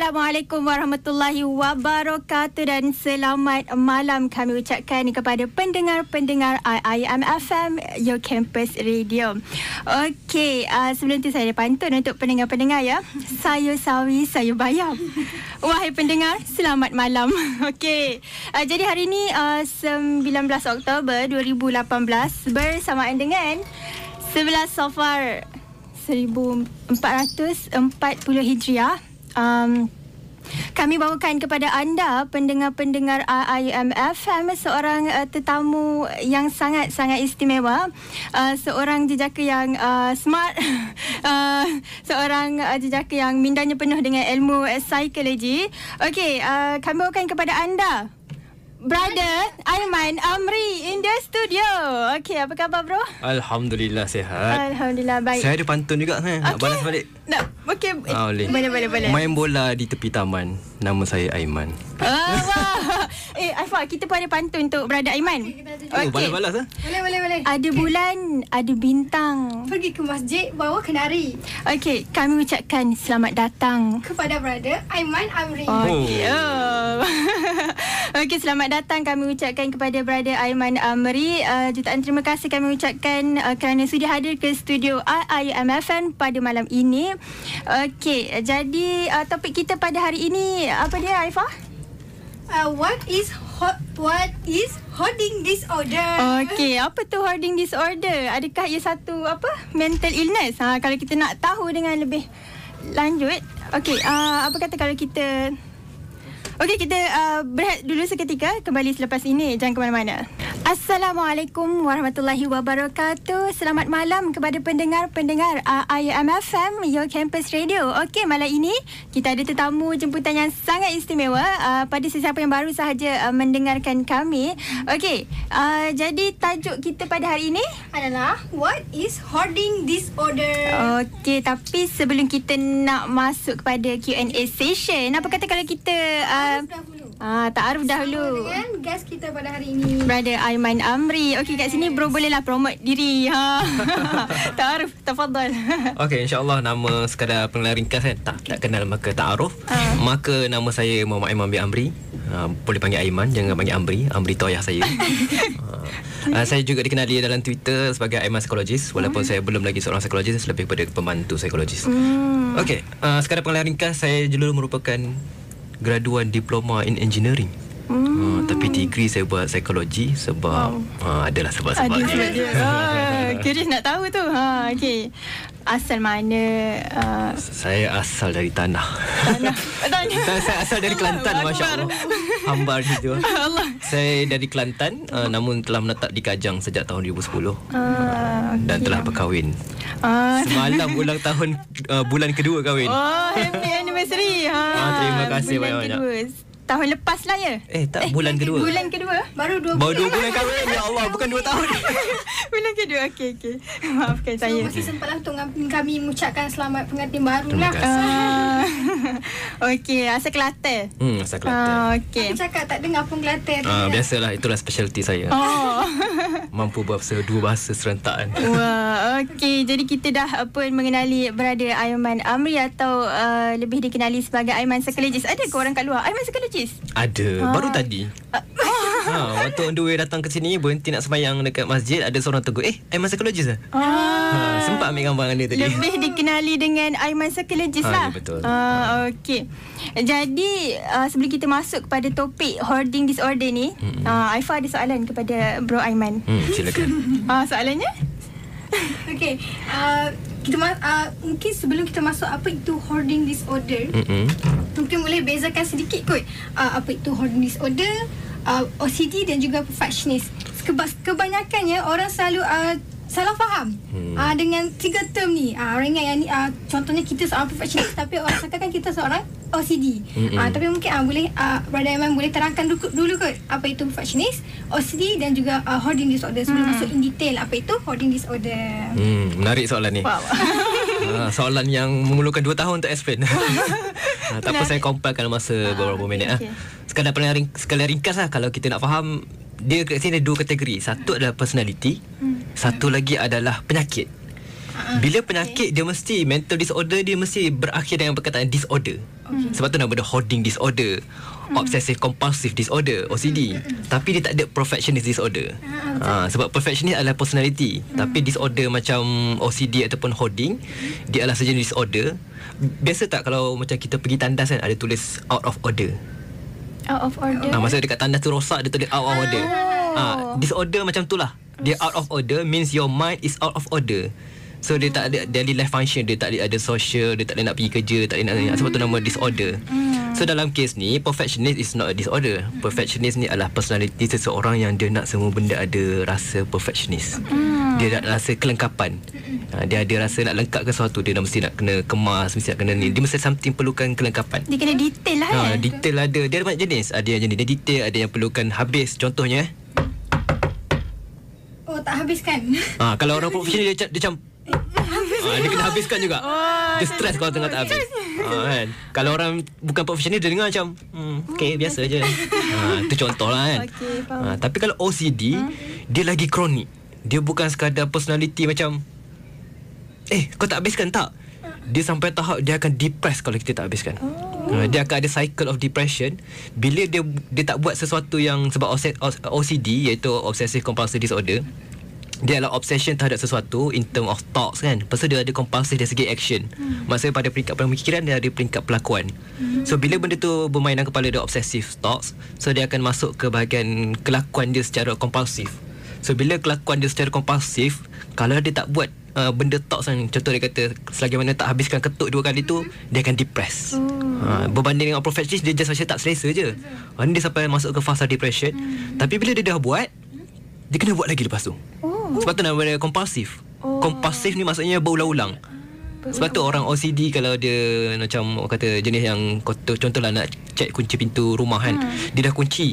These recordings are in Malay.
Assalamualaikum warahmatullahi wabarakatuh dan selamat malam kami ucapkan kepada pendengar-pendengar IIM FM Your Campus Radio. Okey, uh, sebelum tu saya ada pantun untuk pendengar-pendengar ya. Saya sawi, saya bayam. Wahai pendengar, selamat malam. Okey. Uh, jadi hari ini uh, 19 Oktober 2018 bersamaan dengan 11 Safar 1440 Hijriah um, kami bawakan kepada anda pendengar-pendengar FM seorang uh, tetamu yang sangat-sangat istimewa. Uh, seorang jejaka yang uh, smart. Uh, seorang uh, jejaka yang mindanya penuh dengan ilmu uh, psikologi. Okey uh, kami bawakan kepada anda Brother Aiman Amri in the studio. Okey, apa khabar bro? Alhamdulillah sihat. Alhamdulillah baik. Saya ada pantun juga kan. Nak Okey. balas balik. Nak okey. Ah, boleh. Boleh boleh boleh. Main bola di tepi taman. Nama saya Aiman. Ah, wah. Eh, Aifa, kita pun ada pantun untuk Brother Aiman. Oh, balas-balas ah. Boleh, boleh, boleh. Ada bulan, ada bintang. Pergi ke masjid, bawa kenari. Okey, kami ucapkan selamat datang. Kepada brother Aiman Amri. Okey. Oh. Okey, selamat datang kami ucapkan kepada Brother Aiman Amri. Uh, jutaan terima kasih kami ucapkan uh, kerana sudi hadir ke studio IIMFN pada malam ini. Okey, jadi uh, topik kita pada hari ini apa dia Aifa? Uh, what is ho- what is hoarding disorder? Okey, apa tu hoarding disorder? Adakah ia satu apa? Mental illness? Ha, kalau kita nak tahu dengan lebih lanjut, okey, uh, apa kata kalau kita Okey, kita uh, berehat dulu seketika kembali selepas ini. Jangan ke mana-mana. Assalamualaikum warahmatullahi wabarakatuh. Selamat malam kepada pendengar-pendengar uh, IMFM Your Campus Radio. Okey, malam ini kita ada tetamu jemputan yang sangat istimewa uh, pada sesiapa yang baru sahaja uh, mendengarkan kami. Okey, uh, jadi tajuk kita pada hari ini Adalah what is hoarding disorder? Okey, tapi sebelum kita nak masuk kepada Q&A session, apa kata kalau kita uh, ah taaruf dahulu. Dengan guest kita pada hari ini. Brother Aiman Amri. Okey, kat sini bro bolehlah promote diri. Ha. taaruf, tafadhal. Okey, insyaAllah nama sekadar pengenalan ringkas kan. Tak, tak kenal maka ta'aruf. Ah. Maka nama saya Muhammad Aiman bin Amri. Uh, boleh panggil Aiman, jangan panggil Amri. Amri tu ayah saya. uh, uh, saya juga dikenali dalam Twitter sebagai Aiman Psikologis. Walaupun saya belum lagi seorang psikologis, lebih kepada pembantu psikologis. Hmm. Okey, uh, sekadar pengenalan ringkas, saya dulu merupakan graduan diploma in engineering. Hmm. Uh, tapi degree saya buat psikologi sebab wow. uh, adalah sebab-sebab Ada sebab dia. Ah, curious nak tahu tu. Ha, okey. Asal mana uh, Saya asal dari tanah. tanah? tanah. saya, saya asal dari Kelantan Allahu Masya Allah Hambar hijau Allah. Saya dari Kelantan uh, Namun telah menetap di Kajang Sejak tahun 2010 Ah, Dan telah berkahwin ah. Semalam ulang tahun uh, Bulan kedua kahwin Oh, happy anniversary. Ha. Ah, terima kasih banyak-banyak. Tahun lepas lah ya? Eh tak bulan kedua Bulan kedua? Baru dua Baru dua bulan. bulan kahwin Ya Allah bukan dua tahun bulan kedua. Okey, okey. Maafkan So, saya. masih sempatlah untuk kami- mengucapkan selamat pengantin baru Terima lah. kasih. Ah. okey, asal Kelantan. Hmm asal Kelantan Ah, okey. Aku cakap tak dengar pun Kelantan. Ah, Biasalah itulah specialty saya Oh. Mampu berbahasa dua bahasa serentak kan Wah, okey. Jadi kita dah uh, pun mengenali berada Aiman Amri atau uh, lebih dikenali sebagai Aiman Psikologis. Ada ke orang kat luar? Aiman Psikologis? Ada Baru tadi ha, Waktu on the way datang ke sini Berhenti nak sembahyang Dekat masjid Ada seorang tegur Eh Aiman psikologis lah Ah. ha, Sempat ambil gambar dengan dia tadi Lebih dikenali dengan Aiman Psikologis Ah, lah. ya, betul. Ah, Okey. Jadi uh, sebelum kita masuk kepada topik hoarding disorder ni, mm-hmm. uh, Aifa ada soalan kepada Bro Aiman. Hmm silakan Ah, soalannya? Okay. Uh, kita uh, mungkin sebelum kita masuk apa itu hoarding disorder, Mm-mm. mungkin boleh bezakan sedikit kot uh, apa itu hoarding disorder, uh, OCD dan juga perfectionist. Keba- kebanyakannya orang selalu uh, salah faham hmm. uh, dengan tiga term ni. Uh, orang ingat yang ni uh, contohnya kita seorang perfectionist tapi orang sangkakan kita seorang OCD. Mm-mm. Uh, tapi mungkin uh, boleh uh, Brother Iman boleh terangkan dulu, dulu kot apa itu perfectionist, OCD dan juga uh, hoarding disorder sebelum masuk in detail apa itu hoarding disorder. Hmm, menarik soalan ni. Wow. Ha, soalan yang memerlukan 2 tahun untuk explain. ha, tak apa saya compilekan masa beberapa okey, minit okey. ah. Sekadar penilaian ring, sekadar ringkas lah kalau kita nak faham dia kat sini ada dua kategori. Satu adalah personality, satu lagi adalah penyakit. Bila penyakit dia mesti mental disorder dia mesti berakhir dengan perkataan disorder. Okay. Sebab tu nama dia hoarding disorder. Hmm. Obsessive compulsive disorder, OCD. Hmm. Tapi dia tak ada perfectionist disorder. Ha, sebab perfectionist adalah personality. Hmm. Tapi disorder macam OCD ataupun hoarding, hmm. dia adalah sejenis disorder. Biasa tak kalau macam kita pergi tandas kan, ada tulis out of order. Out of order. Ha, masa dekat tandas tu rosak, dia tulis out of order. Ha, disorder macam tu lah. Dia out of order means your mind is out of order. So dia tak ada daily life function Dia tak ada, ada social Dia tak ada nak pergi kerja Tak ada nak mm. Sebab tu nama disorder. Mm. So dalam kes ni Perfectionist is not a disorder. Perfectionist ni adalah personality Seseorang yang dia nak semua benda Ada rasa perfectionist. Mm. Dia nak rasa kelengkapan. Ha, Dia ada rasa nak lengkap ke sesuatu Dia mesti nak kena kemas Mesti nak kena ni. Dia mesti something perlukan kelengkapan. Dia kena detail lah ha, eh. Detail ada. Dia ada banyak jenis. Ada yang jenis dia detail Ada yang perlukan habis. Contohnya Oh tak habiskan. Ha, Kalau orang profesional dia, dia macam ha, Dia kena habiskan juga. Oh, Dia stres kalau tengah tak habis. Ha, kan? Kalau orang bukan profesional Dia dengar macam hmm, Okay biasa je. Ha, Itu contoh lah kan? Okay, ha, Tapi kalau OCD hmm? Dia lagi kronik. Dia bukan sekadar personality macam Eh kau tak habiskan tak? Dia sampai tahap dia akan depress kalau kita tak habiskan. Oh. Dia akan ada cycle of depression. Bila dia dia tak buat sesuatu yang sebab OCD iaitu obsessive compulsive disorder dia adalah obsession terhadap sesuatu in term of thoughts kan. Lepas tu dia ada compulsive dari segi action. Hmm. Maksudnya pada peringkat pemikiran dia ada peringkat pelakuan. Hmm. So bila benda tu bermain dalam kepala dia obsessive thoughts, so dia akan masuk ke bahagian kelakuan dia secara kompulsif. So bila kelakuan dia secara kompulsif, kalau dia tak buat uh, benda thoughts kan, contoh dia kata selagi mana tak habiskan ketuk dua kali tu, hmm. dia akan depress. Hmm. Uh, berbanding dengan perfectionist, dia just macam tak selesa je. Hmm. Dia sampai masuk ke fasa depression. Hmm. Tapi bila dia dah buat, dia kena buat lagi lepas tu. Oh. Sebab tu nama dia kompulsif. Oh. Kompulsif ni maksudnya berulang-ulang. Sebab tu orang OCD kalau dia macam kata jenis yang contohlah nak check kunci pintu rumah kan. Hmm. Dia dah kunci.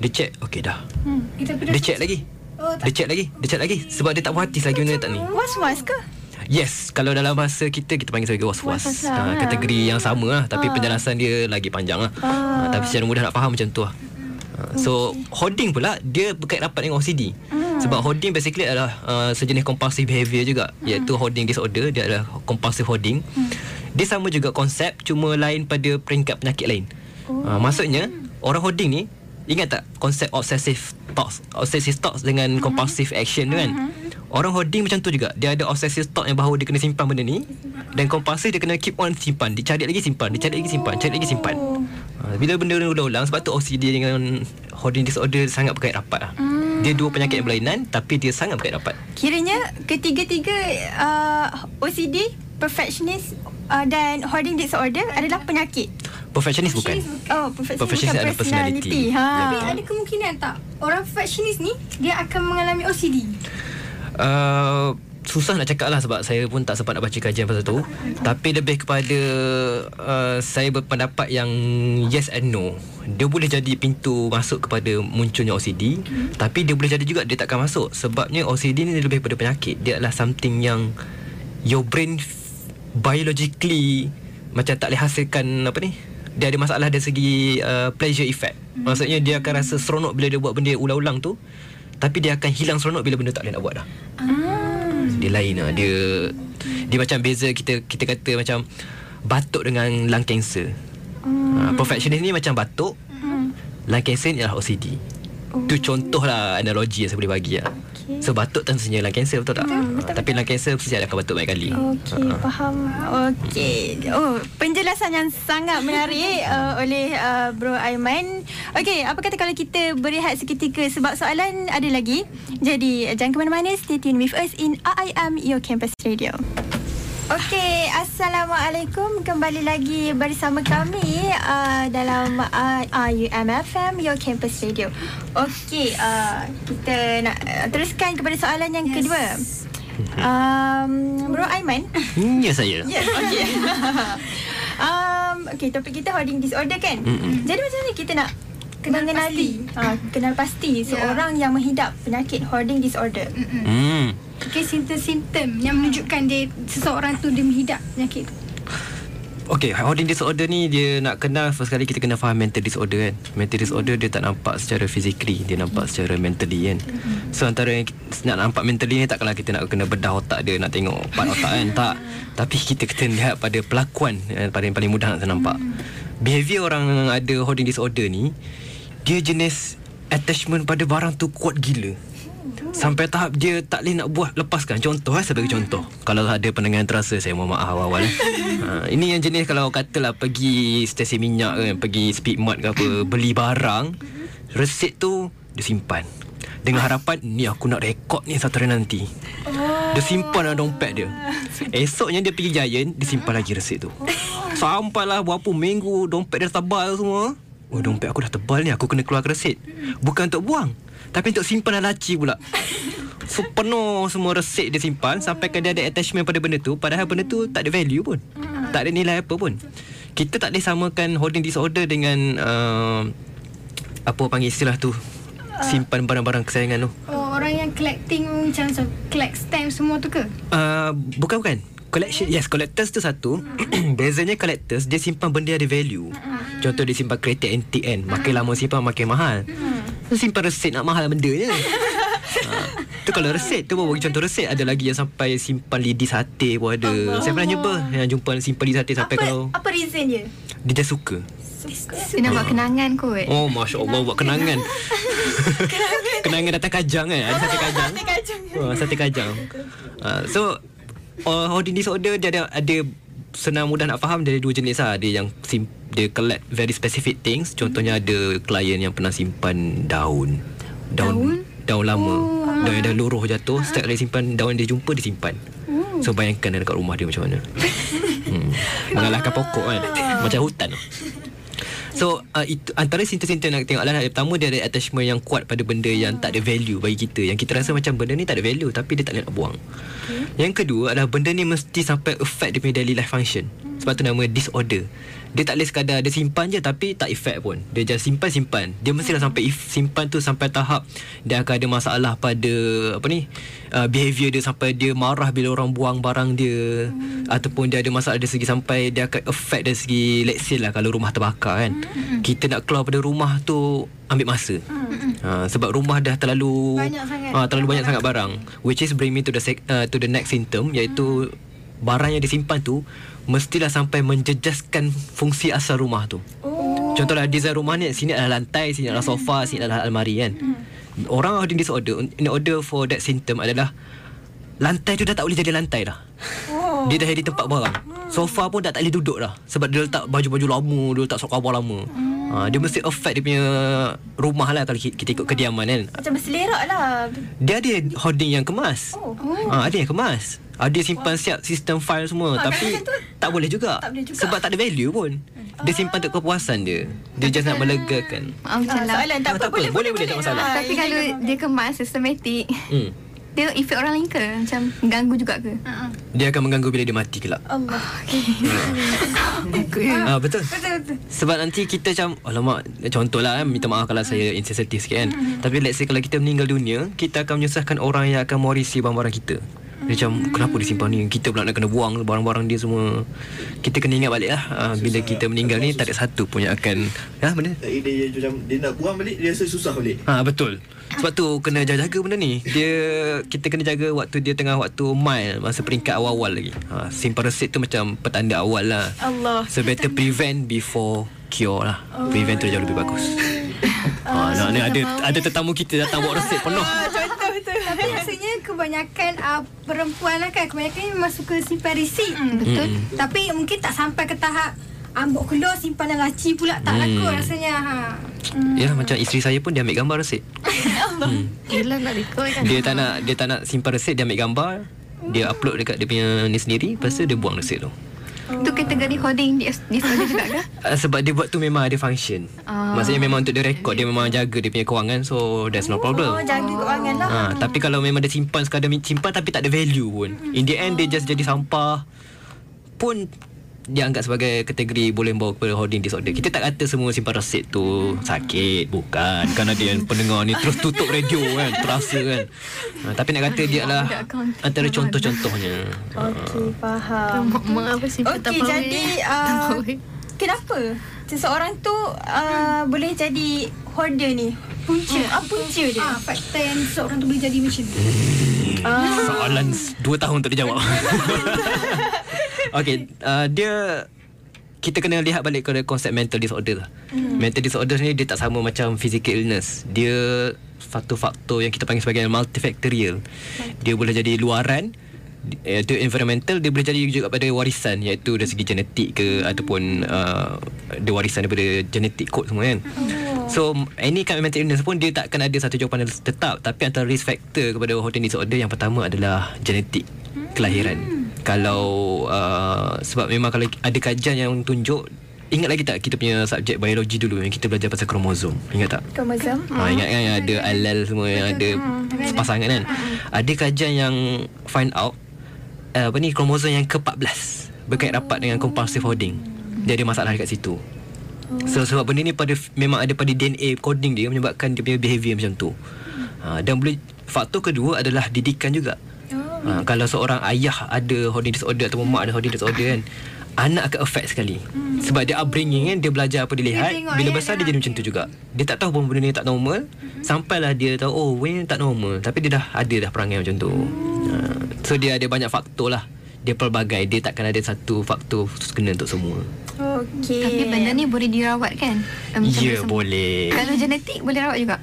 Dia check okey dah. Hmm. Dia check lagi. Oh, dia check lagi. Dia check lagi sebab dia tak puas hati lagi benda tak ni. Was-was ke? Yes, kalau dalam bahasa kita kita panggil sebagai was-was. Ha, kategori yang sama lah tapi ha. penjelasan dia lagi panjang lah. Ha. Ha, tapi secara mudah nak faham macam tu lah. Ha, so, hoarding pula dia berkait rapat dengan OCD. Hmm. Sebab hoarding basically adalah uh, sejenis compulsive behavior juga hmm. iaitu hoarding disorder dia adalah compulsive hoarding. Hmm. Dia sama juga konsep cuma lain pada peringkat penyakit lain. Oh. Uh, maksudnya orang hoarding ni ingat tak konsep obsessive thoughts obsessive thoughts dengan hmm. compulsive action tu kan. Hmm. Orang hoarding macam tu juga. Dia ada obsessive thought yang bahawa dia kena simpan benda ni dan compulsive dia kena keep on simpan. Dia cari lagi simpan, dia cari lagi simpan, cari lagi simpan. Uh, bila benda ni ulang-ulang sebab tu OCD dengan hoarding disorder sangat berkait rapat lah. Hmm. Dia dua penyakit yang berlainan Tapi dia sangat berkait rapat Kiranya Ketiga-tiga uh, OCD Perfectionist uh, Dan hoarding disorder Adalah penyakit. Perfectionist bukan? Oh perfectionist, perfectionist bukan personality, personality. Ha. Tapi ada kemungkinan tak? Orang perfectionist ni Dia akan mengalami OCD uh, susah nak cakap lah sebab saya pun tak sempat nak baca kajian pasal tu tapi lebih kepada uh, saya berpendapat yang yes and no dia boleh jadi pintu masuk kepada munculnya OCD hmm. tapi dia boleh jadi juga dia takkan masuk sebabnya OCD ni lebih pada penyakit dia adalah something yang your brain biologically macam tak boleh hasilkan apa ni dia ada masalah dari segi uh, pleasure effect hmm. maksudnya dia akan rasa seronok bila dia buat benda ulang-ulang tu tapi dia akan hilang seronok bila benda tak boleh nak buat dah. Ah dia lain lah dia dia macam beza kita kita kata macam batuk dengan lung cancer hmm. uh, perfectionist ni macam batuk hmm. lung cancer ni adalah OCD oh. tu contoh lah analogi yang saya boleh bagi lah okay. so batuk tentunya lung cancer betul tak? Hmm, betul, uh, tapi lung cancer mesti akan batuk banyak kali. Okey, uh. faham. Okey. oh penjelasan yang sangat menarik uh, oleh uh, bro Aiman. Okey, apa kata kalau kita berehat seketika? Sebab soalan ada lagi. Jadi jangan ke mana-mana. Stay tuned with us in IIM Your Campus Radio Okey, Assalamualaikum. Kembali lagi bersama kami uh, dalam uh, UMFM, Your Campus Radio. Okey, uh, kita nak uh, teruskan kepada soalan yang yes. kedua. Um, Bro Aiman. Ya, saya. Yes, okey. um, okey, topik kita hoarding disorder kan? Mm-mm. Jadi macam ni kita nak kenal mengenali, pasti. Uh, kenal pasti yeah. seorang yang menghidap penyakit hoarding disorder. Mm-mm. Mm. Okay, simptom-simptom yang menunjukkan dia seseorang tu dia menghidap penyakit tu. Okay, hoarding disorder ni dia nak kenal first kali kita kena faham mental disorder kan. Mental disorder dia tak nampak secara physically, dia nampak secara mentally kan. So antara yang nak nampak mentally ni takkanlah kita nak kena bedah otak dia nak tengok part otak kan. Tak. Tapi kita kena lihat pada pelakuan eh, pada yang paling mudah nak nampak. Behavior orang yang ada hoarding disorder ni dia jenis attachment pada barang tu kuat gila. Sampai tahap dia tak boleh nak buat lepaskan. Contoh eh sebagai contoh. Kalau ada pendengar yang terasa Saya mohon maaf awal-awal eh. ha, Ini yang jenis kalau katalah Pergi stesen minyak kan Pergi speedmart ke apa Beli barang Resit tu Dia simpan. Dengan harapan Ni aku nak rekod ni satu hari nanti. Dia simpan dalam dompet dia. Esoknya dia pergi Giant Dia simpan lagi resit tu. Sampailah berapa minggu Dompet dia tebal semua Oh dompet aku dah tebal ni Aku kena keluar resit Bukan untuk buang Tapi untuk simpan dalam laci pula. So penuh semua resit dia simpan Sampai kan dia ada attachment pada benda tu Padahal benda tu tak ada value pun. Tak ada nilai apa pun. Kita tak boleh samakan holding disorder dengan uh, Apa panggil istilah tu? Simpan barang-barang kesayangan tu. Oh, orang yang collecting macam macam collect stamp semua tu ke? uh, Bukan bukan Collection Yes collectors tu satu. Bezanya collectors Dia simpan benda yang ada value. Contoh dia simpan kereta NTN Makin lama simpan makin mahal. Dia Simpan resit nak mahal benda je. Ha. Tu kalau resit Tu bagi contoh resit. Ada lagi yang sampai Simpan lidi sate pun ada. Saya pernah jumpa Yang jumpa simpan lidi sate Sampai apa, kalau apa reason dia? Dia just suka. Dia nak buat kenangan kot. Oh Masya Allah Buat kenangan. Kenangan. Datang kajang kan? Ada sate kajang. Sate kacang. Oh, sate kajang. Uh, so uh, hoarding disorder dia ada ada senang mudah nak faham dia ada dua jenis lah. Ada yang sim, dia collect very specific things. Contohnya ada klien yang pernah simpan daun. Daun daun lama. Oh. Daun yang dah luruh jatuh, setiap kali simpan daun dia jumpa dia simpan. So bayangkan dekat rumah dia macam mana. hmm. Mengalahkan pokok kan. Macam hutan. So uh, itu antara simptom-simptom nak tengok lah Yang pertama dia ada attachment yang kuat pada benda yang tak ada value bagi kita. Yang kita rasa macam benda ni tak ada value tapi dia tak nak buang. Okay. Yang kedua adalah benda ni mesti sampai affect dia punya daily life function Sebab tu nama disorder. Dia tak boleh sekadar dia simpan je tapi tak effect pun. Dia just simpan-simpan. Dia mestilah sampai if, simpan tu sampai tahap Dia akan ada masalah pada apa ni uh, Behavior dia sampai dia marah bila orang buang barang dia. Ataupun dia ada masalah dari segi sampai dia akan affect dari segi Let's say lah kalau rumah terbakar kan. Kita nak keluar pada rumah tu ambil masa. Ha, Sebab rumah dah terlalu Banyak sangat. ha, Terlalu banyak sangat barang. Which is bring me to the sec, uh, to the next symptom Iaitu barang yang disimpan tu Mestilah sampai menjejaskan fungsi asal rumah tu. Oh. Contohlah design rumah ni Sini adalah lantai Sini adalah sofa Sini adalah almari kan? Orang hoarding disorder In order for that symptom adalah Lantai tu dah tak boleh jadi lantai dah. Oh. Dia dah jadi tempat barang. Sofa pun dah tak boleh duduk dah. Sebab dia letak baju-baju lama Dia letak khabar lama. Ha, Dia mesti affect dia punya Rumah lah Kalau ki- kita ikut kediaman kan? Macam berselerak lah. Dia ada hoarding yang kemas. Oh. ha, Ada yang kemas Ada simpan siap sistem file semua Ah, Tapi tu tak boleh juga tak boleh juga. Sebab tak ada value pun Dia simpan untuk kepuasan dia Dia just nak melegakan Ah, Macam Ah, lah soalan tak Ah, apa tak apa. boleh Boleh, boleh, tak masalah. Ah, Tapi kalau dia kemas Systematic hmm. Dia efek orang lain ke Macam Ganggu juga ke Ha. Dia akan mengganggu bila dia mati kelak Allah. Ah betul. Betul betul. Sebab nanti kita macam Alamak Contohlah kan Minta maaf kalau saya insensitif sikit kan Tapi let's say kalau kita meninggal dunia Kita akan menyusahkan orang yang akan mewarisi barang-barang kita macam Kenapa disimpan ni Kita pula nak kena buang Barang-barang dia semua Kita kena ingat balik lah ah, Bila kita meninggal ni Tak ada satu pun yang akan Ya benda dia, dia macam dia nak buang balik dia rasa susah balik. Ha betul. Sebab tu kena jaga-jaga benda ni. Dia kita kena jaga waktu dia tengah waktu mile masa peringkat awal-awal lagi. Ha simpan resit tu macam petanda awal lah. Allah. So better prevent before cure lah. Prevent tu jauh lebih bagus. Ha nak ni ada ada tetamu kita datang bawa resit penuh. Contoh tu. Tapi rasanya kebanyakan uh, perempuan lah kan Kebanyakan memang suka simpan risik Betul Mm-mm. Tapi mungkin tak sampai ke tahap Ambok keluar simpan dalam laci pula Tak Hmm. laku rasanya ha. Ya macam isteri saya pun dia ambil gambar resit. Hmm. Yelah nak rekod kan Dia tak nak dia tak nak simpan resit dia ambil gambar. Dia upload dekat dia punya ni sendiri Lepas tu dia buang resit tu Tu kategori hoarding dis- disorder juga ke Uh, sebab dia buat tu memang ada function. Ah. Maksudnya memang untuk dia rekod dia memang jaga dia punya kewangan so that's no problem. Oh, jaga kewangan lah. Ha, tapi kalau memang dia simpan sekadar simpan tapi tak ada value pun. In the end dia just jadi sampah pun dia anggap sebagai kategori boleh membawa kepada hoarding disorder. Kita tak kata semua simpan resip tu sakit, bukan. Kan ada yang pendengar ni terus tutup radio kan, terasa kan. Ha, tapi nak kata dia adalah antara contoh-contohnya. Okey, faham. Apa sih? Okey, jadi uh, kenapa seseorang tu uh, boleh jadi hoarder ni? Punca. Apa punca dia? Ah, faktor yang seorang tu boleh jadi macam tu. Ah. Soalan 2 tahun tak dijawab. okay, uh, dia kita kena lihat balik kepada konsep mental disorder lah. Hmm. Mental disorder ni dia tak sama macam physical illness. Dia satu faktor yang kita panggil sebagai multifactorial. Dia boleh jadi luaran iaitu environmental dia boleh jadi juga pada warisan iaitu dari segi genetik ke ataupun uh, dia warisan daripada genetik code semua kan. So any kind of mental illness pun dia takkan ada satu jawapan yang tetap tapi antara risk factor kepada hoarding disorder yang pertama adalah genetik kelahiran. Kalau uh, sebab memang kalau ada kajian yang tunjuk ingat lagi tak kita punya subjek biologi dulu yang kita belajar pasal kromosom. Ingat tak? Kromosom. Ha, ingat kan yang ada alel semua yang ada sepasangan kan. Ada kajian yang find out uh, apa ni kromosom yang ke-14 berkait rapat dengan compulsive hoarding. Dia ada masalah dekat situ. So sebab benda ni pada memang ada pada DNA coding dia menyebabkan dia punya behavior macam tu. Ha, dan boleh faktor kedua adalah didikan juga. Ha, kalau seorang ayah ada hoarding disorder atau mak ada hoarding disorder kan anak akan affect sekali. Sebab dia upbringing kan dia belajar apa dia lihat tengok bila besar dia jadi macam tu juga. Dia tak tahu pun benda ni tak normal sampailah dia tahu oh benda ni tak normal tapi dia dah ada dah perangai macam tu. Ha, so dia ada banyak faktor lah. Dia pelbagai Dia takkan ada satu faktor kena untuk semua Okey. Tapi benda ni boleh dirawat kan? Macam Ya biasa. boleh Kalau genetik boleh rawat juga?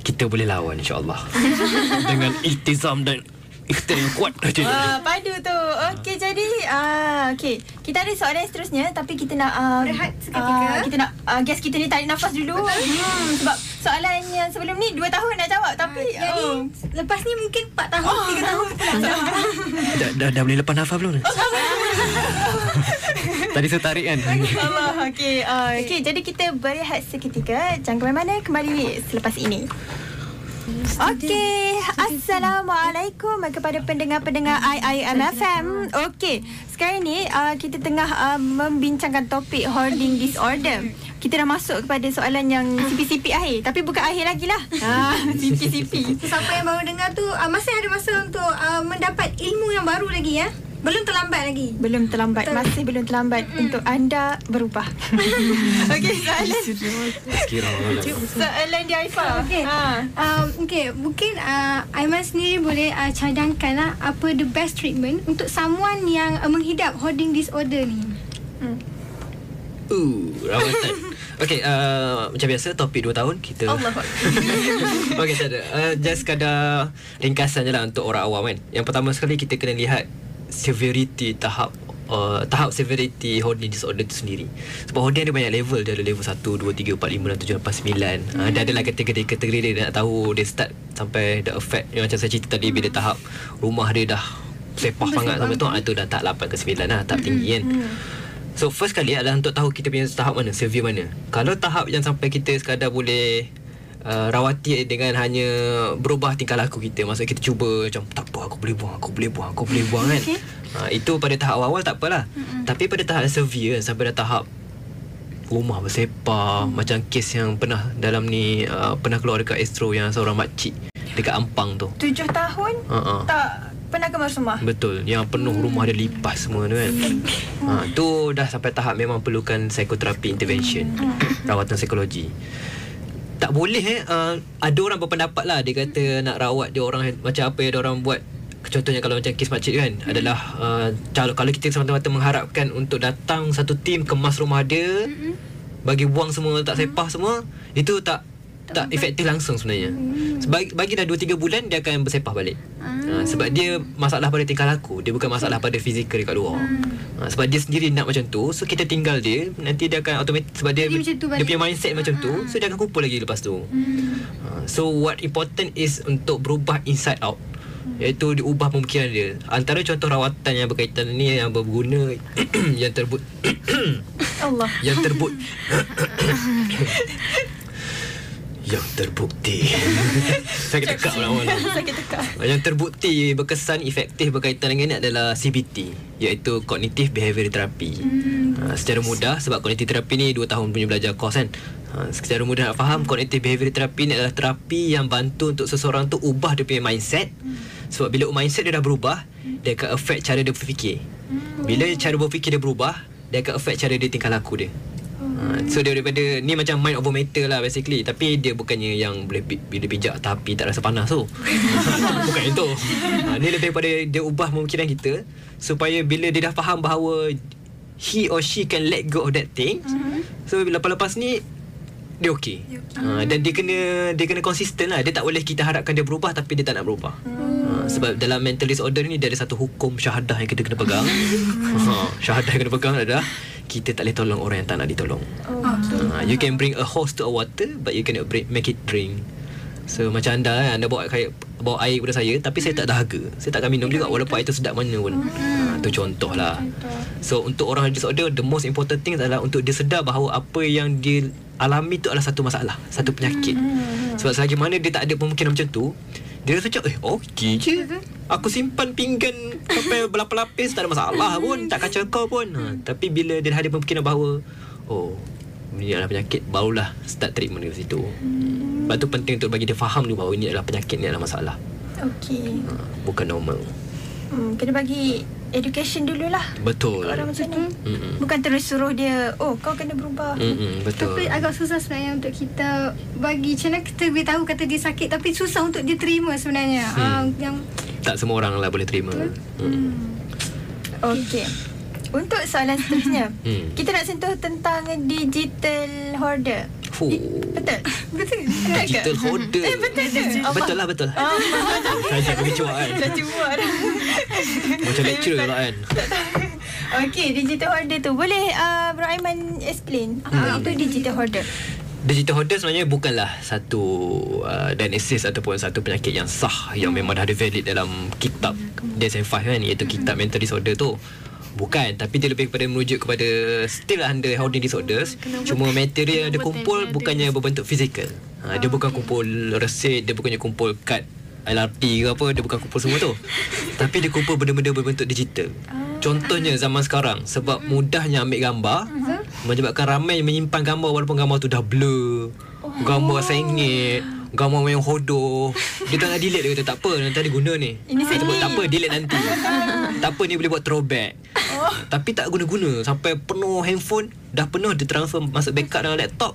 Kita boleh lawan insyaAllah Dengan iltizam dan ikhtiar yang kuat je Ah, padu tu. Okey, jadi ah okey. Kita ada soalan seterusnya tapi kita nak uh, Rehat seketika. kita nak uh, guest kita ni tarik nafas dulu. Hmm, sebab soalan yang sebelum ni 2 tahun nak jawab tapi Yang ni oh. lepas ni mungkin 4 tahun, 3 tahun pula. dah, dah, dah boleh lepas nafas belum ni? Tadi saya tarik kan Allah okey. Uh, okey, jadi kita berehat seketika. Jangan ke mana-mana kembali selepas ini. Okey, Assalamualaikum kepada pendengar-pendengar IIMFM. Okey, sekarang ni uh, kita tengah uh, membincangkan topik hoarding disorder. Kita dah masuk kepada soalan yang CP-CP akhir. Tapi bukan akhir lagi lah. Ha, CP-CP. Siapa yang baru dengar tu uh, masih ada masa untuk uh, mendapat ilmu yang baru lagi ya. Belum terlambat lagi. Belum terlambat. Masih belum terlambat untuk anda berubah. Okey, soalan. Soalan di Aifah. Okey. Ha. Um, okay, mungkin uh, Aiman sendiri boleh uh, cadangkan lah apa the best treatment untuk someone yang uh, menghidap hoarding disorder ni. Uh, rawatan Okay, uh, macam biasa topik 2 tahun kita Allah Okay, tak ada uh, Just kadar ringkasan je lah untuk orang awam kan Yang pertama sekali kita kena lihat severity tahap Uh, tahap severity hoarding disorder tu sendiri. Sebab hoarding ada banyak level. Dia ada level 1, 2, 3, 4, 5, 6, 7, 8, 9 uh, Dia adalah kategori-kategori dia Dia nak tahu. Dia start sampai The effect. Yang macam saya cerita tadi Bila tahap rumah dia dah Sepah sangat sampai tu ah, Itu dah tahap 8 ke 9 lah Tahap tinggi kan. So first kali adalah untuk tahu kita punya tahap mana, severe mana. Kalau tahap yang sampai kita sekadar boleh uh, rawati dengan hanya berubah tingkah laku kita. Maksudnya kita cuba macam tak apa aku boleh buang, aku boleh buang, aku boleh buang kan. Uh, itu pada tahap awal tak apalah. Mm-hmm. Tapi pada tahap severe sampai dah tahap rumah bersepah hmm. macam kes yang pernah dalam ni uh, pernah keluar dekat Astro yang seorang makcik dekat Ampang tu. Tujuh tahun Ha-ha. tak pernah ke rumah. Betul Yang penuh rumah dia lipas semua tu kan ha, Tu dah sampai tahap memang perlukan Psikoterapi intervention Rawatan psikologi Tak boleh eh. Uh, Ada orang berpendapat lah. Dia kata nak rawat dia orang Macam apa yang dia orang buat. Contohnya kalau macam kes makcik kan Adalah uh, kalau, kalau kita semata-mata mengharapkan Untuk datang satu tim Kemas rumah dia Bagi buang semua Tak sepah semua Itu tak tak efektif langsung sebenarnya. Sebab bagi dah 2 3 bulan dia akan bersepah balik. Ha, sebab dia masalah pada tingkah laku, dia bukan masalah pada fizikal dekat luar. Ha, sebab dia sendiri nak macam tu, so kita tinggal dia, nanti dia akan automatic sebab dia Jadi dia punya mindset macam tu, so dia akan kumpul lagi lepas tu. Ha, so what important is untuk berubah inside out. Iaitu diubah pemikiran dia Antara contoh rawatan yang berkaitan ni Yang berguna Yang terbut Allah. Yang terbut Yang terbukti Sakit tekak malam-malam Sakit tekak. Yang terbukti berkesan efektif berkaitan dengan ini adalah CBT Iaitu Cognitive Behavioral Therapy Hmm, Ha, secara mudah sebab kognitif terapi ni 2 tahun punya belajar course kan. Ha, secara mudah nak faham kognitif behavioral terapi ni adalah terapi yang bantu untuk seseorang tu ubah dia punya mindset. Sebab bila mindset dia dah berubah, dia akan affect cara dia berfikir. Bila cara berfikir dia berubah, dia akan affect cara dia tingkah laku dia. Ha, so dia daripada ni macam mind over matter lah basically tapi dia bukannya yang boleh bila pijak tapi tak rasa panas tu. Bukan itu. Ha, ni lebih pada dia ubah pemikiran kita supaya bila dia dah faham bahawa he or she can let go of that thing. So lepas-lepas ni dia okey. Ha, dan dia kena dia kena konsisten lah. Dia tak boleh kita harapkan dia berubah tapi dia tak nak berubah. Ha, sebab dalam mental disorder ni dia ada satu hukum syahadah yang kita kena pegang. ha, syahadah yang kena pegang adalah kita tak boleh tolong orang yang tak nak ditolong. Ha, you can bring a horse to a water but you cannot bring, make it drink. So macam anda kan Anda bawa, kayak, bawa air kepada saya Tapi saya tak dahaga Saya tak akan minum juga Walaupun air tu sedap mana pun. Ha, Itu contoh. Lah So untuk orang disorder The most important thing adalah Untuk dia sedar bahawa Apa yang dia alami tu adalah satu masalah Satu penyakit. Sebab selagi mana dia tak ada pemikiran macam tu Dia rasa macam Eh okey je. Aku simpan pinggan Sampai berlapis-lapis Tak ada masalah pun. Tak kacau kau pun. Ha, Tapi bila dia ada pemikiran bahawa Oh ini adalah penyakit Barulah start treatment dari situ. Sebab tu penting untuk bagi dia faham dulu Bahawa ini adalah penyakit Ini adalah masalah. Okey. ha, Bukan normal. Hmm, kena bagi education dululah. Betul Orang macam ni. Mm-mm. Bukan terus suruh dia, oh kau kena berubah. Mm-mm, Betul Tapi agak susah sebenarnya untuk kita bagi macam mana kita boleh tahu kata dia sakit tapi susah untuk dia terima sebenarnya. Hmm. Ah yang Tak semua orang lah boleh terima mm. Okey. Untuk soalan seterusnya, Hmm. kita nak sentuh tentang digital hoarder. Fuh. Betul? Betul. Digital hoarder Eh, betul tu. Betul lah betul Saya tak pergi cuak kan Dah cuba dah. Macam lecturer lah kan Okey, digital hoarder tu. Boleh uh, Bro Aiman explain apa itu digital hoarder? Digital hoarder sebenarnya bukanlah satu uh, diagnosis ataupun satu penyakit yang sah yang memang dah ada valid dalam kitab DSM-5 kan iaitu kitab mental disorder tu. Bukan Tapi dia lebih kepada merujuk kepada Still under hoarding disorders. Cuma material yang dia kumpul Bukannya berbentuk fizikal. Ha, Dia bukan kumpul resit Dia bukannya kumpul kad LRT ke apa Dia bukan kumpul semua tu. Tapi dia kumpul benda-benda berbentuk digital. Contohnya zaman sekarang Sebab mudahnya ambil gambar Menyebabkan ramai yang menyimpan gambar Walaupun gambar tu dah blur. Gambar sengit Gambar yang hodoh. Dia tak nak delete Dia kata tak apa Nanti ada guna ni. Ini Dia sedih. tak apa delete nanti Tak apa ni boleh buat throwback. Tapi tak guna-guna. Sampai penuh handphone Dah penuh Dia transfer Masuk backup dalam laptop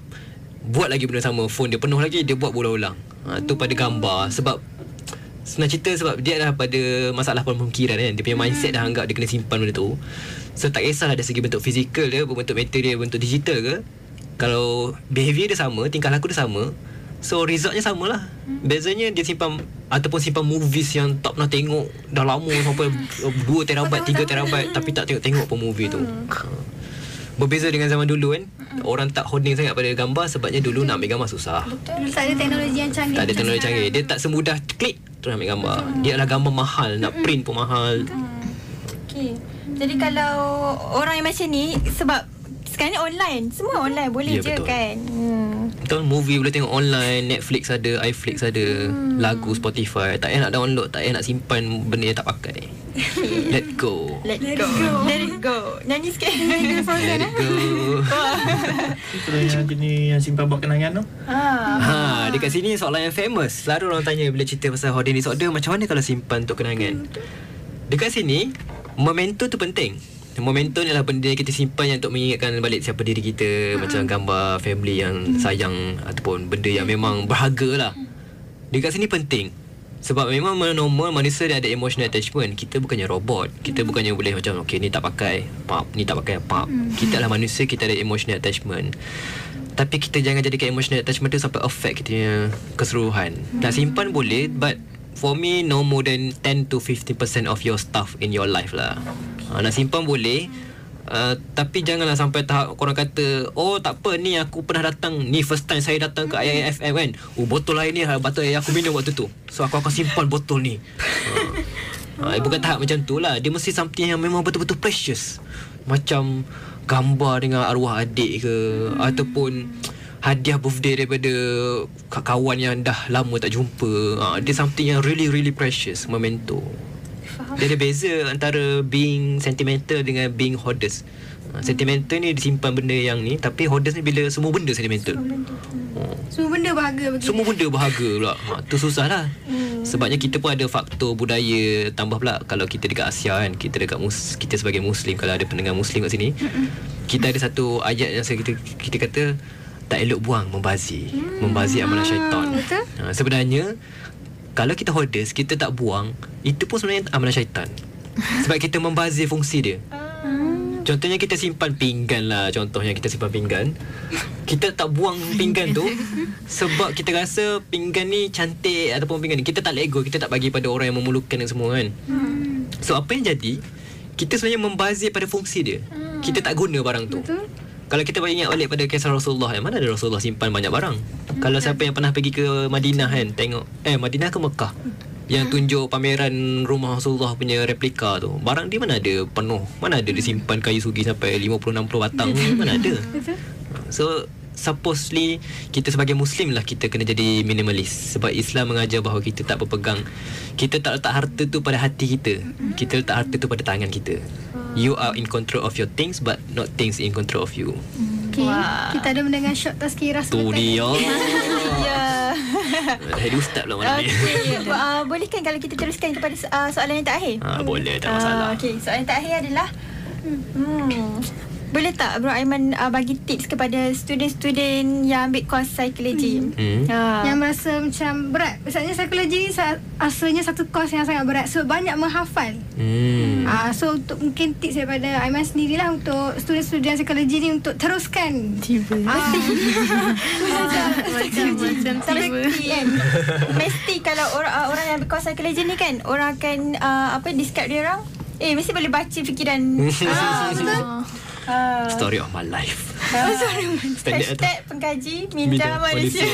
Buat lagi benda sama. Phone dia penuh lagi Dia buat berulang-ulang ha, Tu pada gambar. Sebab Senang cerita sebab dia dah pada masalah pemikiran kan. Dia punya mindset dah anggap dia kena simpan benda tu. So tak kisahlah dari segi bentuk fizikal dia Bentuk material, bentuk digital ke. Kalau behaviour dia sama, tingkah laku dia sama So resultnya sama lah Bezanya dia simpan Ataupun simpan movies yang tak pernah tengok Dah lama sampai 2 terabyte, 3 terabyte Tapi tak tengok-tengok pun movie tu. Ha. Berbeza dengan zaman dulu kan? Orang tak holding sangat pada gambar Sebabnya dulu nak ambil gambar susah. Dulu tak ada teknologi yang canggih. tak ada teknologi canggih. Dia tak semudah klik Terus ambil gambar. Dia adalah gambar mahal Nak print pun mahal. Okey. Jadi kalau orang yang macam ni sebab sekarang ni online, semua online boleh Ya, je betul. kan. Hmm. Betul movie boleh tengok online Netflix ada iFlix ada Lagu Spotify Tak payah nak download Tak payah nak simpan Benda yang tak pakai Let go Let, Let go. Let it go. Nyanyi sikit. Let it go Itu lah yang jenis yang simpan buat kenangan tu. ha. Ha, dekat sini soalan yang famous. Selalu orang tanya bila cerita pasal hoarding disorder, macam mana kalau simpan untuk kenangan? Dekat sini, memento tu penting. Memento ni adalah benda yang kita simpan yang untuk mengingatkan balik siapa diri kita. Macam gambar family yang sayang ataupun benda yang memang berharga lah. Dekat sini penting. Sebab memang normal manusia dia ada emotional attachment. Kita bukannya robot. Kita bukannya boleh macam okay ni tak pakai, pap, ni tak pakai, pap. Kita adalah manusia, kita ada emotional attachment. Tapi kita jangan jadikan emotional attachment tu sampai affect kita punya keseluruhan. Nak simpan boleh but for me no more than 10 to 50% of your stuff in your life lah. Ha, nak simpan boleh Uh, tapi janganlah sampai tahap korang kata Oh tak apa ni aku pernah datang. Ni first time saya datang ke IIFM kan. Oh botol air ni adalah botol air aku minum waktu tu. So aku akan simpan botol ni. Ha. Ha, Bukan tahap macam tu lah. Dia mesti something yang memang betul-betul precious. Macam gambar dengan arwah adik ke Ataupun hadiah birthday daripada kawan yang dah lama tak jumpa ha, Dia something yang really really precious Memento dia ada beza antara being sentimental dengan being hoarders. Ha, sentimental ni disimpan benda yang ni tapi hoarders ni bila semua benda sentimental. Semua benda berharga bagi Semua benda berharga pula. Ha, tu susah lah. Hmm. Sebabnya kita pun ada faktor budaya tambah pula kalau kita dekat Asia kan, kita dekat mus, kita sebagai muslim kalau ada pendengar muslim kat sini, kita ada satu ayat yang kita kita kata tak elok buang membazir. Hmm. Membazir amalan syaitan. betul. Ha, sebenarnya kalau kita hoarders, kita tak buang, itu pun sebenarnya amalan syaitan. Sebab kita membazir fungsi dia. Contohnya kita simpan pinggan lah Contohnya kita simpan pinggan Kita tak buang pinggan tu Sebab kita rasa pinggan ni cantik Ataupun pinggan ni Kita tak let go Kita tak bagi pada orang yang memerlukan dan semua kan So apa yang jadi Kita sebenarnya membazir pada fungsi dia Kita tak guna barang tu Kalau kita ingat balik pada kisah Rasulullah Yang mana ada Rasulullah simpan banyak barang? Kalau siapa yang pernah pergi ke Madinah kan Tengok Eh Madinah ke Mekah? Yang tunjuk pameran rumah Rasulullah punya replika tu Barang dia mana ada penuh? Mana ada disimpan kayu sugi sampai 50-60 batang? Ni Mana ada? So supposedly kita sebagai muslim lah kita kena jadi minimalis. Sebab Islam mengajar bahawa kita tak berpegang kita tak letak harta tu pada hati kita. Kita letak harta tu pada tangan kita you are in control of your things but not things in control of you Okay. Kita ada mendengar shot tazkirah tu sebentar. dia Ya. Jadi ustaz pula malam ni Okey, uh, boleh kan kalau kita teruskan kepada uh, soalan yang terakhir? ha, boleh tak Ah, masalah Okey, soalan yang terakhir adalah hmm, boleh tak Bro Aiman uh, bagi tips kepada student-student yang ambil course psikologi? Hmm. Ah. Yang merasa macam berat. Maksudnya psikologi sa- asalnya satu course yang sangat berat. So banyak menghafal. Hmm. Ah, so untuk mungkin tips daripada Aiman sendirilah untuk student-student psikologi ni untuk teruskan. Tiba. Ah, Macam tiba. mesti kan Mesti kalau orang uh, orang yang ambil course psikologi ni kan Orang akan uh, apa describe dia orang Eh mesti boleh baca fikiran ah, Betul Ah. Story of my life. Ah. Standard tu. Hashtag pengkaji Minda Malaysia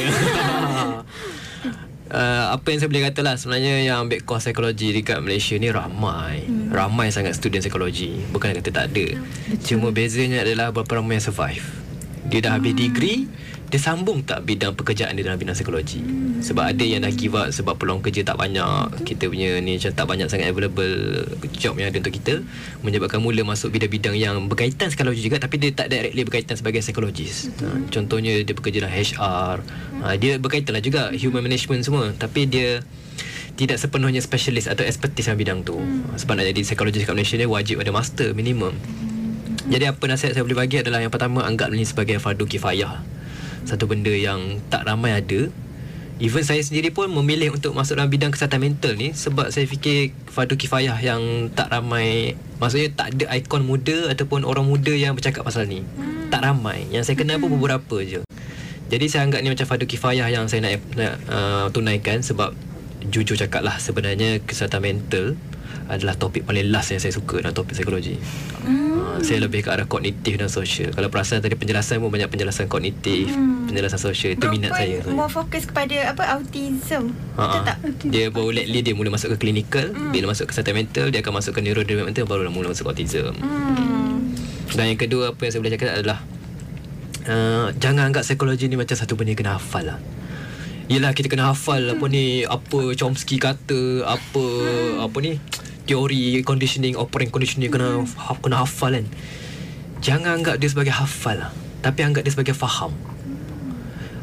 Uh, apa yang saya boleh kata lah sebenarnya yang ambil course psikologi dekat Malaysia ni ramai. Hmm. ramai sangat student psikologi. Bukan kata tak ada. Cuma bezanya adalah berapa ramai yang survive. Dia dah habis degree dia sambung tak bidang pekerjaan dia dalam bidang psikologi? Sebab ada yang dah give up sebab peluang kerja tak banyak kita punya ni macam tak banyak sangat available job yang ada untuk kita menyebabkan mula masuk bidang-bidang yang berkaitan psikologi juga tapi dia tak directly berkaitan sebagai psikologis. Ha, contohnya dia bekerja dalam HR ha, dia berkaitan lah juga human management semua tapi dia tidak sepenuhnya specialist atau expertise dalam bidang tu. Ha, sebab nak jadi psikologis kat Malaysia ni wajib ada master minimum. Jadi apa nasihat saya boleh bagi adalah yang pertama anggap ini sebagai fardu kifayah. Satu benda yang tak ramai ada. Even saya sendiri pun memilih untuk masuk dalam bidang kesihatan mental ni sebab saya fikir fardu kifayah yang tak ramai maksudnya tak ada ikon muda ataupun orang muda yang bercakap pasal ni. Tak ramai. Yang saya kenal pun beberapa je. Jadi saya anggap ni macam fardu kifayah yang saya nak, nak uh, tunaikan sebab jujur cakap lah sebenarnya kesihatan mental adalah topik paling last yang saya suka dalam topik psikologi. Hmm. saya lebih ke arah kognitif dan sosial. Kalau perasan tadi penjelasan pun banyak penjelasan kognitif, hmm. penjelasan sosial itu Bro minat saya. More fokus kepada apa autism Betul Ha, tak? dia baru lately dia mula masuk ke klinikal hmm. Bila masuk ke kesihatan mental Dia akan masuk ke neurodevelopmental Baru mula masuk ke autism Hmm. Dan yang kedua Apa yang saya boleh cakap adalah uh, Jangan anggap psikologi ni Macam satu benda yang kena hafal lah Yelah kita kena hafal Apa ni Apa Chomsky kata Apa Apa ni Teori conditioning Operant conditioning Kena ha- kena hafal kan. Jangan anggap dia sebagai hafal lah Tapi anggap dia sebagai faham.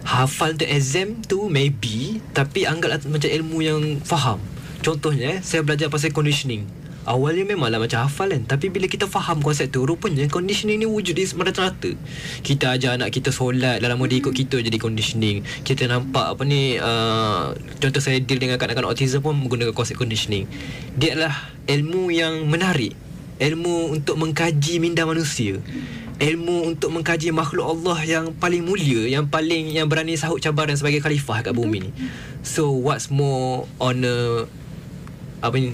Hafal untuk exam tu maybe Tapi anggaplah macam ilmu yang faham. Contohnya eh, Saya belajar pasal conditioning Awalnya memanglah macam hafal kan Tapi bila kita faham konsep tu Rupanya conditioning ni wujud di merata-rata. Kita ajar anak kita solat Dalam dia ikut kita jadi conditioning. Kita nampak apa ni uh, Contoh saya deal dengan kanak-kanak autism pun Menggunakan konsep conditioning. Dia adalah ilmu yang menarik. Ilmu untuk mengkaji minda manusia. Ilmu untuk mengkaji makhluk Allah yang paling mulia Yang paling yang berani sahut cabaran sebagai khalifah kat bumi ni. So what's more honor apa ni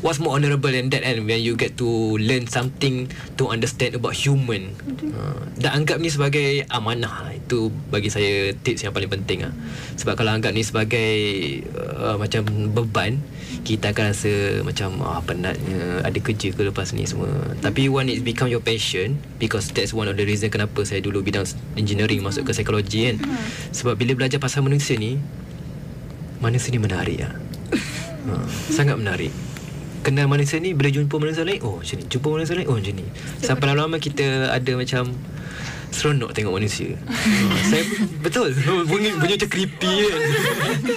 what's more honourable than that kan? When you get to learn something to understand about human. Uh, dan anggap ni sebagai amanah itu bagi saya tips yang paling penting lah. sebab kalau anggap ni sebagai uh, macam beban kita akan rasa macam ah penatnya ada kerja ke lepas ni semua. Tapi when it become your passion because that's one of the reason kenapa saya dulu bidang engineering masuk ke psikologi kan? Sebab bila belajar pasal manusia ni manusia ni menarik lah. Ha, sangat menarik. Kenal manusia ni bila jumpa manusia lain oh macam ni. Jumpa manusia lain oh macam ni. Sampai lama-lama kita ada macam seronok tengok manusia uh, saya betul. Bunyi bunyi macam creepy kan.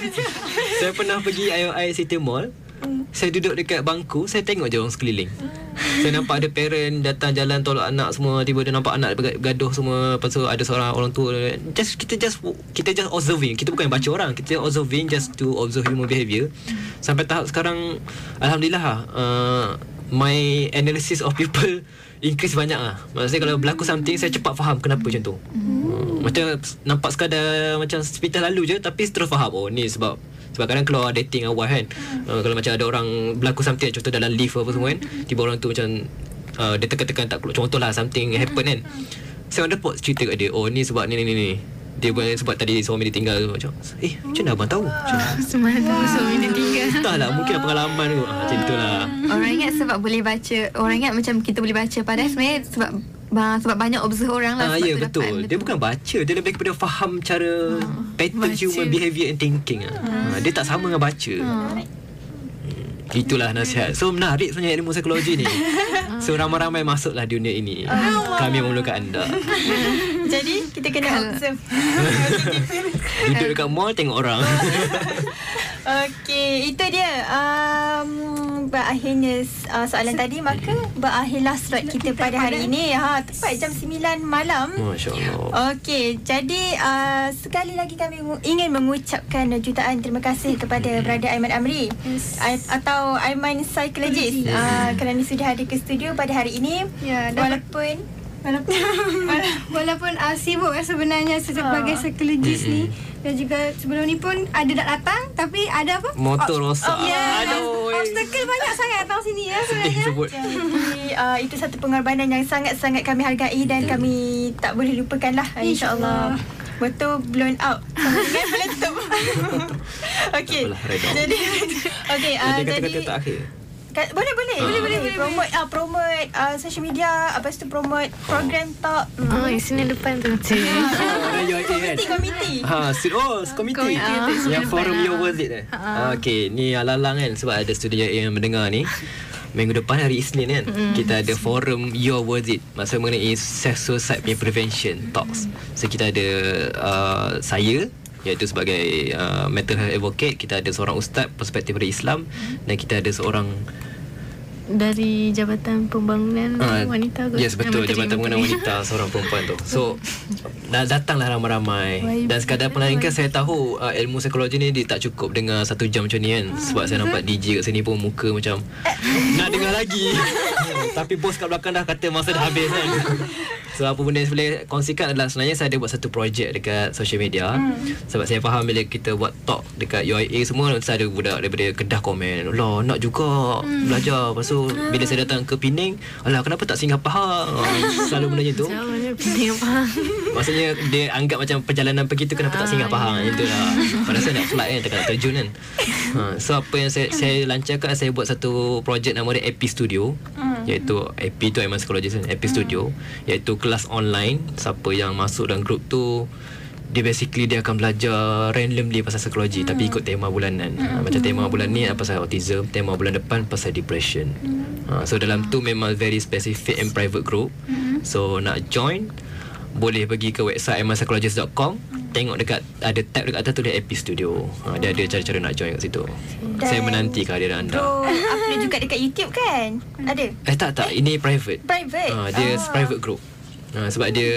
Saya pernah pergi IOI City Mall saya duduk dekat bangku Saya tengok je orang sekeliling. Saya nampak ada parent Datang jalan tolak anak semua Tiba dia nampak anak bergaduh semua Lepas tu ada seorang orang tua just Kita just Kita just observing. Kita bukan baca orang Kita observing Just to observe human behaviour Sampai tahap sekarang Alhamdulillah uh, My analysis of people Increase banyak lah. Maksudnya kalau berlaku something Saya cepat faham Kenapa macam tu. Hmm. Macam Nampak sekadar Macam sepintas lalu je Tapi terus faham Oh ni sebab sebab kadang keluar dating awal kan uh, Kalau macam ada orang Berlaku something Contoh dalam lift apa semua kan Tiba orang tu macam uh, Dia tekan-tekan tak keluar. Contoh lah something happen kan. Saya on the spot cerita kat dia Oh ni sebab ni ni ni ni. Dia pun sebab tadi suami dia tinggal. Macam eh macam mana abang tahu? Macam Semalam suami dia tinggal. Entahlah mungkin ada pengalaman tu. Ah, macam itulah Orang ingat sebab boleh baca Orang ingat macam kita boleh baca. Padahal sebenarnya sebab ba- sebab banyak observe orang lah Ah, ya tu betul. dapat Dia bukan baca, dia lebih kepada faham cara pattern baca. human behaviour and thinking ah. Ah, dia tak sama dengan baca. Hmm, Itulah nasihat. So menarik sebenarnya ilmu psikologi ni. So ramai-ramai masuklah dunia ini. Kami memerlukan anda. Jadi kita kena observe. Duduk dekat mall tengok orang. Okey, itu dia. Um, berakhirnya uh, soalan tadi maka berakhirlah slot kita pada hari ini. Ha, tepat jam 9 malam. Masya-Allah. Okey, jadi uh, sekali lagi kami ingin mengucapkan jutaan terima kasih kepada Brother Aiman Amri yes. atau Aiman Psychologist uh, kerana sudah ada ke studio pada hari ini. Ya, dapat- walaupun Walaupun walaupun uh, sibuk eh, sebenarnya sebagai psikologis ni dan juga sebelum ni pun ada nak datang tapi ada apa? Motor rosak. Ya, Aduh. obstacle banyak sangat datang sini ya sebenarnya. Jadi uh, itu satu pengorbanan yang sangat-sangat kami hargai dan kami tak boleh lupakan lah insyaAllah. Betul blown out Sama dengan meletup Okay apalah. Jadi Okay uh, jadi kata-kata tak akhir. Ka- boleh boleh Ah. boleh boleh boleh promote ah promote uh, social media lepas tu promote program talk Oh, di sini depan tu. Cik. Oh, kan? komiti komiti Ha, si- oh, komiti. Tu, yang forum lah. Your Worth It eh. Ha. Okay, ni alalang kan sebab ada student yang mendengar ni. Minggu depan hari Isnin kan Kita ada forum Your Worth It Maksudnya mengenai Sex suicide punya prevention Talks. So kita ada uh, Saya Iaitu sebagai uh, Mental health advocate Kita ada seorang ustaz Perspektif dari Islam Dan kita ada seorang dari Jabatan Pembangunan Ah, Wanita kot. Yes betul. Yang Jabatan Menteri. Wanita Seorang perempuan tu. So dah Datanglah ramai-ramai. Dan sekadar melainkan Saya tahu uh, Ilmu psikologi ni Dia tak cukup Dengar satu jam macam ni kan. Sebab saya nampak DJ kat sini pun Muka macam Nak dengar lagi. Tapi bos kat belakang dah Kata masa dah habis kan. So apa benda yang saya boleh kongsikan adalah Sebenarnya saya ada buat satu projek Dekat social media. Sebab saya faham Bila kita buat talk Dekat UIA semua Saya ada budak daripada Kedah komen Alah nak juga Belajar Tu Bila saya datang ke Penang Alah kenapa tak singgah Pahang? Ah, Selalu benda macam tu? Maksudnya dia anggap macam perjalanan pergi tu kenapa tak singgah Pahang? Macam tu lah Padahal saya nak flight kan Tak nak terjun kan. Ha, So apa yang saya, saya lancarkan Saya buat satu projek nama dia AP Studio. Iaitu AP tu Aiman Psychologist kan AP Studio. Iaitu kelas online. Siapa yang masuk dalam grup tu dia basically dia akan belajar randomly pasal psikologi tapi ikut tema bulanan. Ha, macam tema bulan ni pasal autism, tema bulan depan pasal depression. Ha, so dalam tu memang very specific and private group. So nak join boleh pergi ke website emapsychologist.com tengok dekat ada tab dekat atas tu dia AP Studio. Ha, dia ada cara-cara nak join kat situ. Saya menanti kehadiran anda. Bro upload juga dekat YouTube kan ada Eh tak tak ini private. private Ha, dia Ah. private group. Ha, sebab dia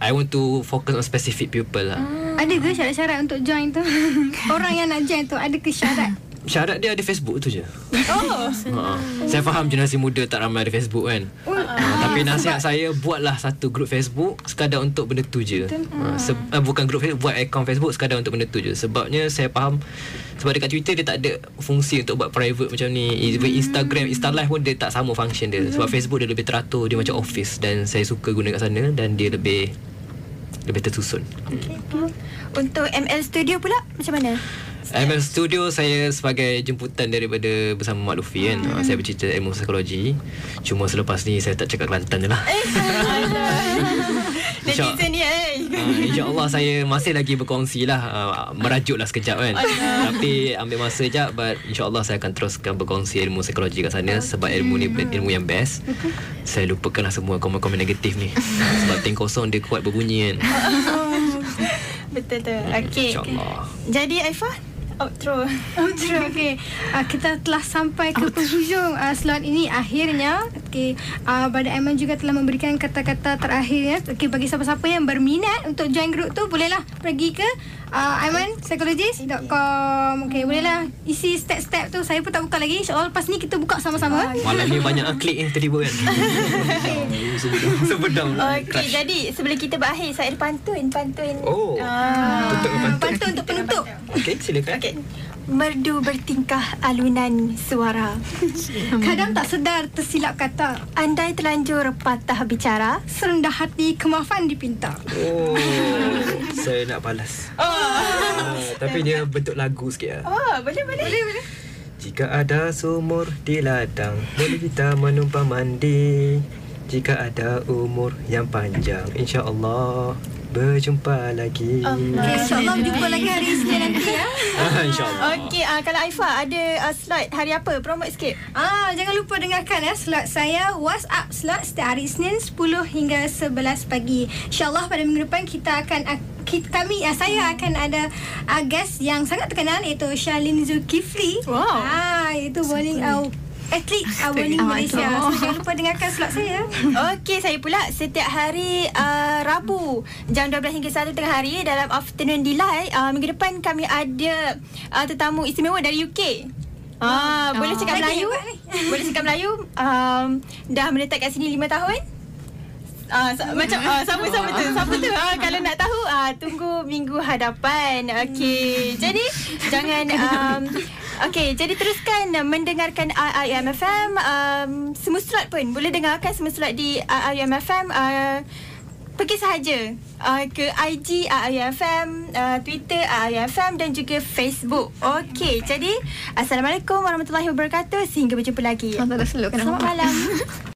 I want to focus on specific people lah. Ada ke syarat-syarat untuk join tu? Orang yang nak join tu ada ke syarat? Syarat dia ada Facebook tu je. oh Ha. Saya faham generasi muda tak ramai ada Facebook kan. Ha, tapi nasihat saya buatlah satu grup Facebook sekadar untuk benda tu je. Ha, se- uh, bukan grup Facebook, buat akaun Facebook sekadar untuk benda tu je. Sebabnya saya faham sebab dekat Twitter dia tak ada fungsi untuk buat private macam ni. Even Instagram, Insta Live pun dia tak sama function dia. Sebab Facebook dia lebih teratur, dia macam office dan saya suka guna kat sana dan dia lebih lebih tersusun. untuk ML Studio pula macam mana ML Studio saya sebagai jemputan daripada bersama Mak Luffy kan. Hmm. Saya bercerita ilmu psikologi. Cuma selepas ni saya tak cakap Kelantan je lah. netizen ni eh. Uh, InsyaAllah saya masih lagi berkongsi lah uh, Merajuk lah sekejap kan. Tapi ambil masa sekejap But insyaAllah saya akan teruskan berkongsi ilmu psikologi kat sana Sebab ilmu ni ilmu yang best. Saya lupakan lah semua komen-komen negatif ni. Sebab ting kosong dia kuat berbunyi kan. Betul tu. Okey. InsyaAllah. Jadi Aifah, outro. Outro okay. uh, Kita telah sampai ke penghujung uh, slot ini. Akhirnya okay. uh, Badai Aiman juga telah memberikan kata-kata terakhirnya okay, Bagi siapa-siapa yang berminat Untuk join group tu Bolehlah pergi ke uh, aimanpsychologist.com Okay bolehlah Isi step-step tu. Saya pun tak buka lagi. InsyaAllah lepas ni kita buka sama-sama. Malam ni banyak klik ni tiba-tiba kan? Sebedang Okey, jadi sebelum kita berakhir saya ada pantun, pantun. Oh. Pantun? Pantun untuk penutup Okey silakan Okey. Merdu bertingkah alunan suara. Kadang tak sedar tersilap kata Andai terlanjur patah bicara. Serendah hati kemaafan dipinta Oh Saya nak balas oh. Tapi dia bentuk lagu sikit lah Oh, boleh boleh. Boleh boleh. Jika ada sumur di ladang Boleh kita menumpang mandi Jika ada umur yang panjang InsyaAllah Berjumpa lagi okay, InsyaAllah jumpa lagi hari Isnin nanti ya ah, InsyaAllah Okey, uh, kalau Aifah ada uh, slot hari apa? Promote sikit. Ah, jangan lupa dengarkan ya slot saya WhatsApp slot setiap hari Isnin 10 hingga 11 pagi. InsyaAllah pada minggu depan kita akan ah, kita, kami ah, saya akan ada uh, guest yang sangat terkenal iaitu Shalin Zulkifli. Wow. Ah, itu bowling uh, atlet bowling Ah, Malaysia. So, jangan lupa dengarkan slot saya. Okey, saya pula setiap hari uh, Rabu jam 12 hingga 1 tengah hari dalam afternoon delight. Uh, minggu depan kami ada uh, tetamu istimewa dari UK. Ah, boleh cakap Lagi Melayu? ni. boleh cakap Melayu? Um, dah menetap kat sini 5 tahun. Ah, sa- macam ah, siapa siapa tu? Siapa tu? Ah, kalau nak tahu ah tunggu minggu hadapan. Okey. Jadi jangan um, Okey, jadi teruskan uh, mendengarkan RIM FM um, semua slot pun boleh dengarkan semua slot di RIM FM uh, pergi sahaja uh, ke IG RIM FM, uh, Twitter RIM FM dan juga Facebook. Okey, jadi Assalamualaikum warahmatullahi wabarakatuh. Sehingga berjumpa lagi. Selamat malam.